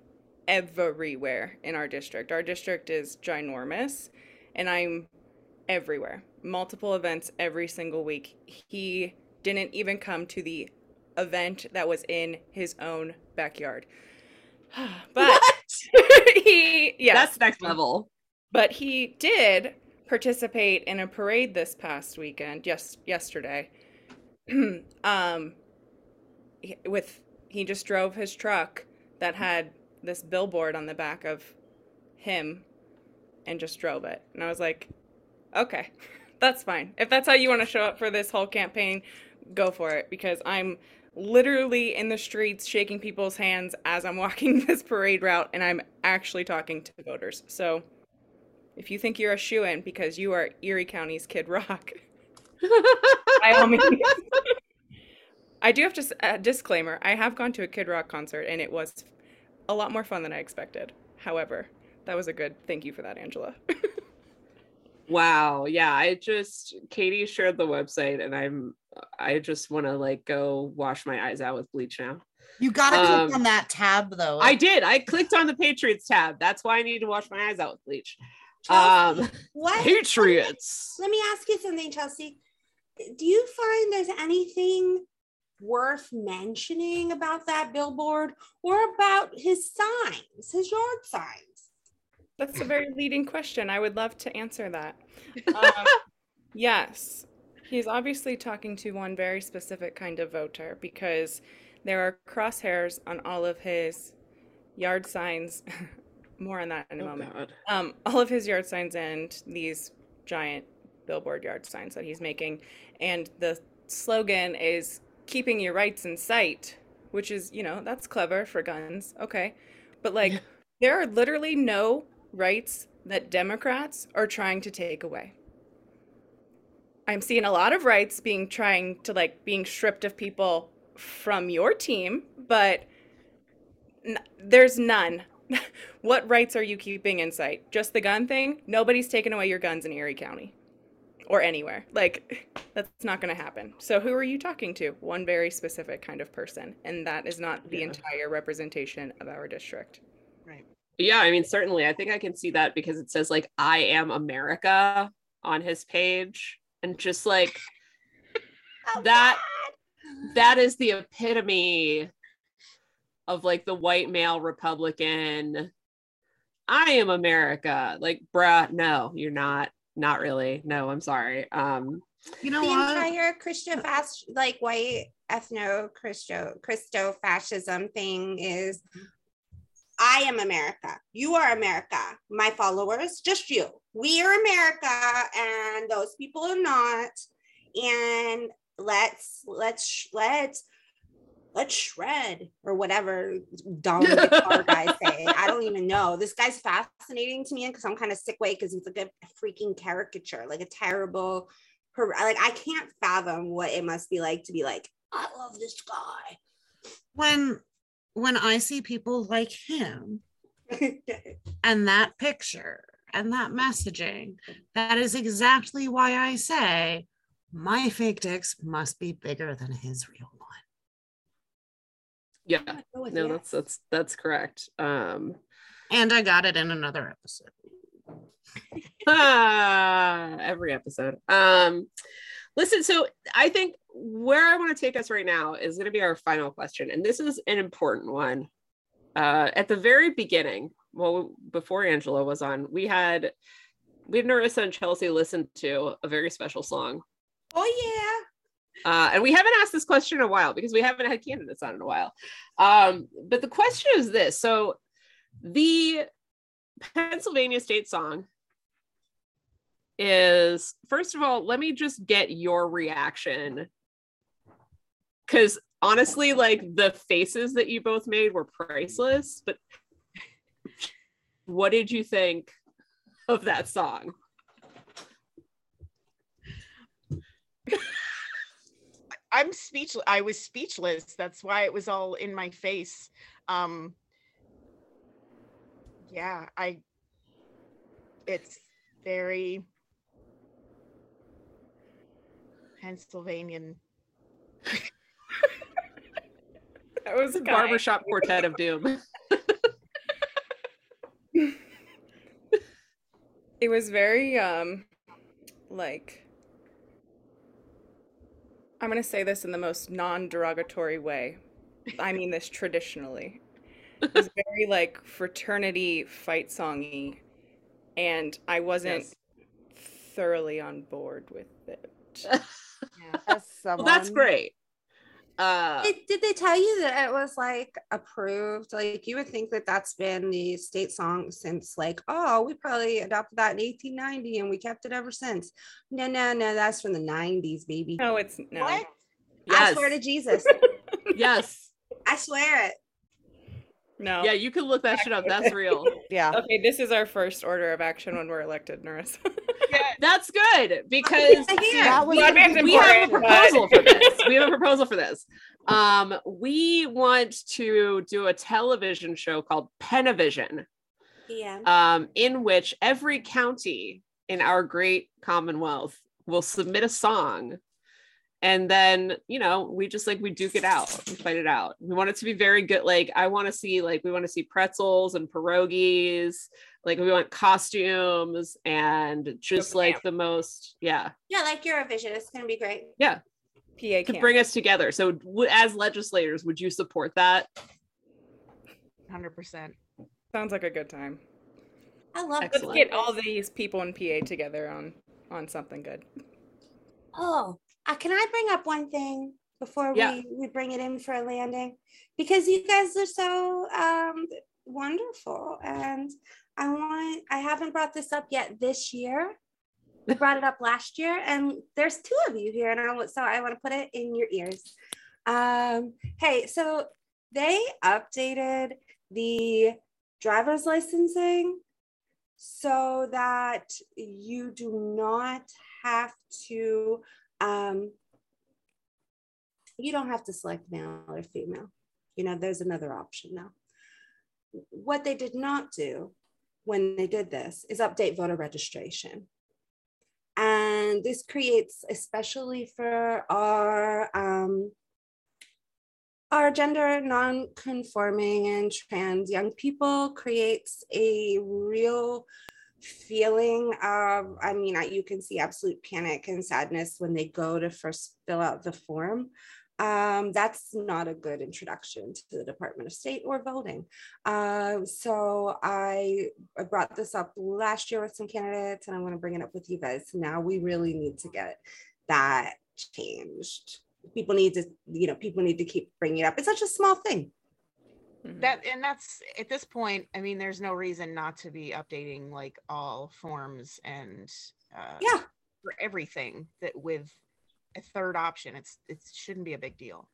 everywhere in our district. Our district is ginormous, and I'm everywhere. Multiple events every single week. He didn't even come to the event that was in his own backyard. but he yes. That's next level. But he did participate in a parade this past weekend, yes yesterday. um with he just drove his truck that had this billboard on the back of him and just drove it. And I was like, okay, that's fine. If that's how you want to show up for this whole campaign, go for it because I'm literally in the streets shaking people's hands as I'm walking this parade route and I'm actually talking to voters. So if you think you're a shoe in because you are Erie County's Kid Rock, by all means. I do have to uh, disclaimer. I have gone to a Kid Rock concert and it was a lot more fun than I expected. However, that was a good thank you for that, Angela. wow. Yeah, I just Katie shared the website and I'm I just want to like go wash my eyes out with bleach now. You gotta um, click on that tab though. I did. I clicked on the Patriots tab. That's why I need to wash my eyes out with bleach. Chelsea, um what Patriots. Let me ask you something, Chelsea. Do you find there's anything worth mentioning about that billboard or about his signs, his yard signs? That's a very leading question. I would love to answer that. Um, yes, he's obviously talking to one very specific kind of voter because there are crosshairs on all of his yard signs. More on that in a oh, moment. Um, all of his yard signs and these giant billboard yard signs that he's making. And the slogan is keeping your rights in sight, which is, you know, that's clever for guns. Okay. But like, there are literally no rights that Democrats are trying to take away. I'm seeing a lot of rights being trying to like being stripped of people from your team, but n- there's none. what rights are you keeping in sight? Just the gun thing? Nobody's taking away your guns in Erie County or anywhere. Like that's not going to happen. So who are you talking to? One very specific kind of person, and that is not the yeah. entire representation of our district. Right. Yeah, I mean certainly I think I can see that because it says like I am America on his page and just like oh, that God. that is the epitome of like the white male republican I am America. Like, bruh, no, you're not not really. No, I'm sorry. Um, you know the what? entire Christo fast like white ethno Christo Christo fascism thing is I am America. You are America. My followers, just you. We are America, and those people are not. And let's let's let's let's shred or whatever dumb guitar guys say. I don't even know. This guy's fascinating to me because I'm kind of sick way because he's like a freaking caricature, like a terrible, like I can't fathom what it must be like to be like, I love this guy. When when I see people like him and that picture and that messaging, that is exactly why I say my fake dicks must be bigger than his real one. yeah. No, yes. that's that's that's correct. Um and I got it in another episode. ah, every episode. Um listen, so I think where I want to take us right now is going to be our final question and this is an important one. Uh at the very beginning, well before Angela was on, we had we had Nerissa and Chelsea listen to a very special song. Oh yeah. Uh, and we haven't asked this question in a while because we haven't had candidates on in a while. Um, but the question is this so the Pennsylvania state song is, first of all, let me just get your reaction. Because honestly, like the faces that you both made were priceless, but what did you think of that song. I'm speechless. I was speechless. That's why it was all in my face. Um yeah, I it's very Pennsylvanian. That was a barbershop quartet of doom. It was very um like I'm going to say this in the most non-derogatory way. I mean this traditionally. It was very like fraternity fight songy and I wasn't Yes. thoroughly on board with it. Yeah. As Well, that's great. Uh, Did, did they tell you that it was like approved? Like you would think that that's been the state song since like, oh, we probably adopted that in 1890 and we kept it ever since. No, no, no, that's from the 90s, baby. No, it's no. What? I yes, swear to Jesus. yes, I swear it. No. yeah, you can look that shit up. That's real. Yeah. Okay, this is our first order of action when we're elected, Norris. Yeah. That's good because Here. That we, we have a important, but- proposal for this. We have a proposal for this. Um, we want to do a television show called Penavision, Yeah. um, in which every county in our great Commonwealth will submit a song. And then, you know, we just like we duke it out, we fight it out. We want it to be very good. Like, I want to see, like, we want to see pretzels and pierogies. Like, we want costumes and just Go like the most, yeah, Yeah, like Eurovision. It's going to be great. yeah, PA to bring us together. So, w- as legislators, would you support that? 100%. Sounds like a good time. I love Excellent. Let's get all these people in PA together on on something good. Oh, uh, can I bring up one thing before Yeah. we, we bring it in for a landing? Because you guys are so um, wonderful. And I want, I haven't brought this up yet this year. We brought it up last year, and there's two of you here. And I want, so I want to put it in your ears. Um, hey, so they updated the driver's licensing so that you do not have to um you don't have to select male or female. You know there's another option now. What they did not do when they did this is update voter registration. And this creates especially for our um our gender non-conforming and trans young people creates a real feeling of i mean you can see absolute panic and sadness when they go to first fill out the form. Um, that's not a good introduction to the department of state or voting. Uh, so I, I brought this up last year with some candidates and i want to bring it up with you guys. Now we really need to get that changed. People need to you know people need to keep bringing it up. It's such a small thing Mhm. That and that's at this point, I mean, there's no reason not to be updating like all forms and uh yeah for everything that with a third option. It's it shouldn't be a big deal.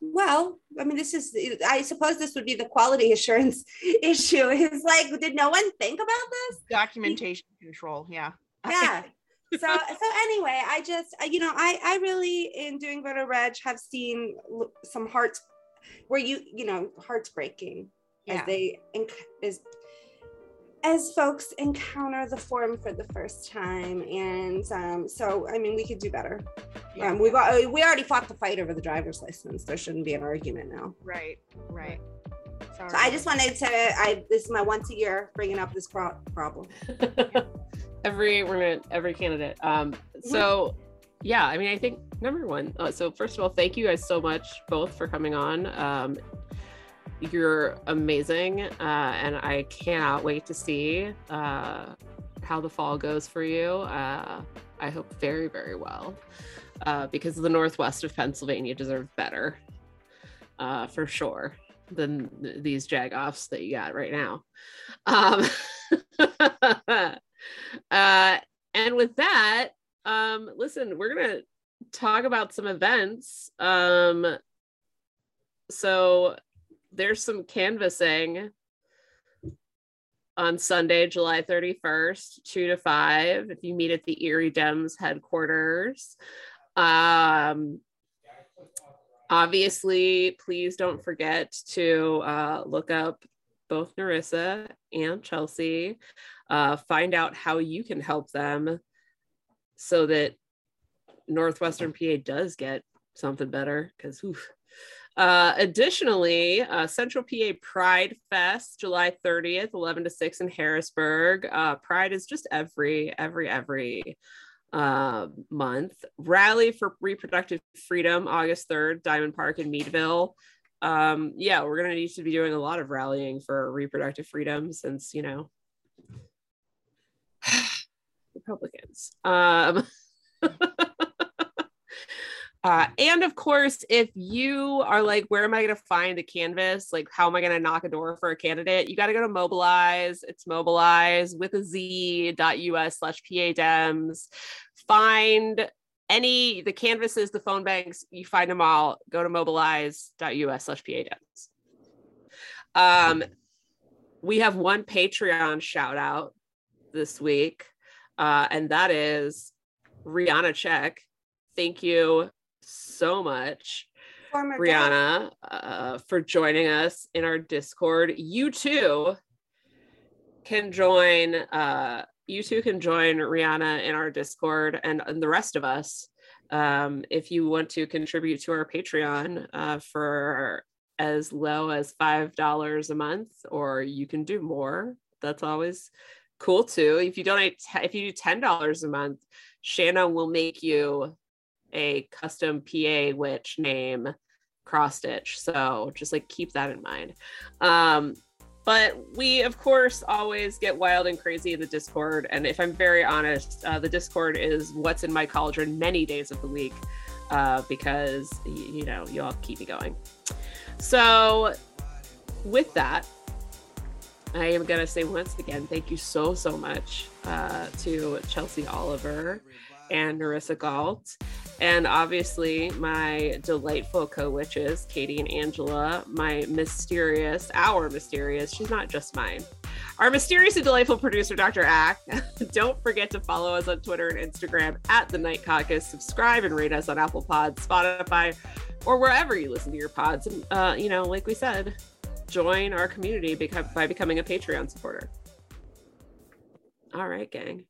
Well, I mean, this is, I suppose this would be the quality assurance issue. Is like, did no one think about this? Documentation control, yeah. Yeah. so, so anyway, I just, you know, I, I really, in doing voter reg, have seen some hearts where you, you know, hearts breaking Yeah. as they, enc- as, as folks encounter the form for the first time. And um, so, I mean, we could do better. Yeah. Um, we've, we already fought the fight over the driver's license. There shouldn't be an argument now. Right, right. Sorry. So I just wanted to, I, this is my once a year bringing up this pro- problem. every we're gonna every candidate um so yeah i mean i think number one uh, so first of all thank you guys so much both for coming on. Um you're amazing uh and i cannot wait to see uh how the fall goes for you. Uh i hope very very well uh because the northwest of pennsylvania deserves better uh for sure than th- these jagoffs that you got right now. Um and with that, um, listen, we're gonna talk about some events. Um, so there's some canvassing on Sunday, July 31st, 2 to 5, if you meet at the Erie Dems headquarters. Um, obviously, please don't forget to uh, look up both Nerissa and Chelsea, uh, find out how you can help them so that Northwestern PA does get something better because uh, additionally, uh, Central PA Pride Fest, July 30th, 11 to 6 in Harrisburg. Uh, Pride is just every, every, every uh, month. Rally for Reproductive Freedom, August 3rd, Diamond Park in Meadville. Um, yeah, we're going to need to be doing a lot of rallying for reproductive freedom since, you know, Republicans. Um, Uh, and of course, if you are like, where am I going to find a canvas? Like, how am I going to knock a door for a candidate? You got to go to Mobilize. It's Mobilize with a Z.us slash PA Dems. Find any, the canvases, the phone banks, you find them all. Go to mobilize.us slash PA Dems. Um, we have one Patreon shout out this week, uh, and that is Rihanna Check. Thank you so much, Former Brianna, uh, for joining us in our Discord. You too can join. Uh, you too can join Rihanna in our Discord and, and the rest of us. Um, if you want to contribute to our Patreon uh, for as low as five dollars a month, or you can do more. That's always cool too. If you donate, if you do ten dollars a month, Shanna will make you a custom PA witch name cross stitch. So just like keep that in mind. Um, but we, of course, always get wild and crazy in the Discord. And if I'm very honest, uh, the Discord is what's in my cauldron many days of the week uh, because, you know, you all keep me going. So, with that, I am going to say once again, thank you so, so much uh, to Chelsea Oliver and Nerissa Galt. And obviously, my delightful co witches, Katie and Angela, my mysterious, our mysterious, she's not just mine, our mysterious and delightful producer, Dr. Ack. Don't forget to follow us on Twitter and Instagram at The Night Caucus. Subscribe and rate us on Apple Pods, Spotify, or wherever you listen to your pods. And, uh, you know, like we said, join our community by becoming a Patreon supporter. All right, gang.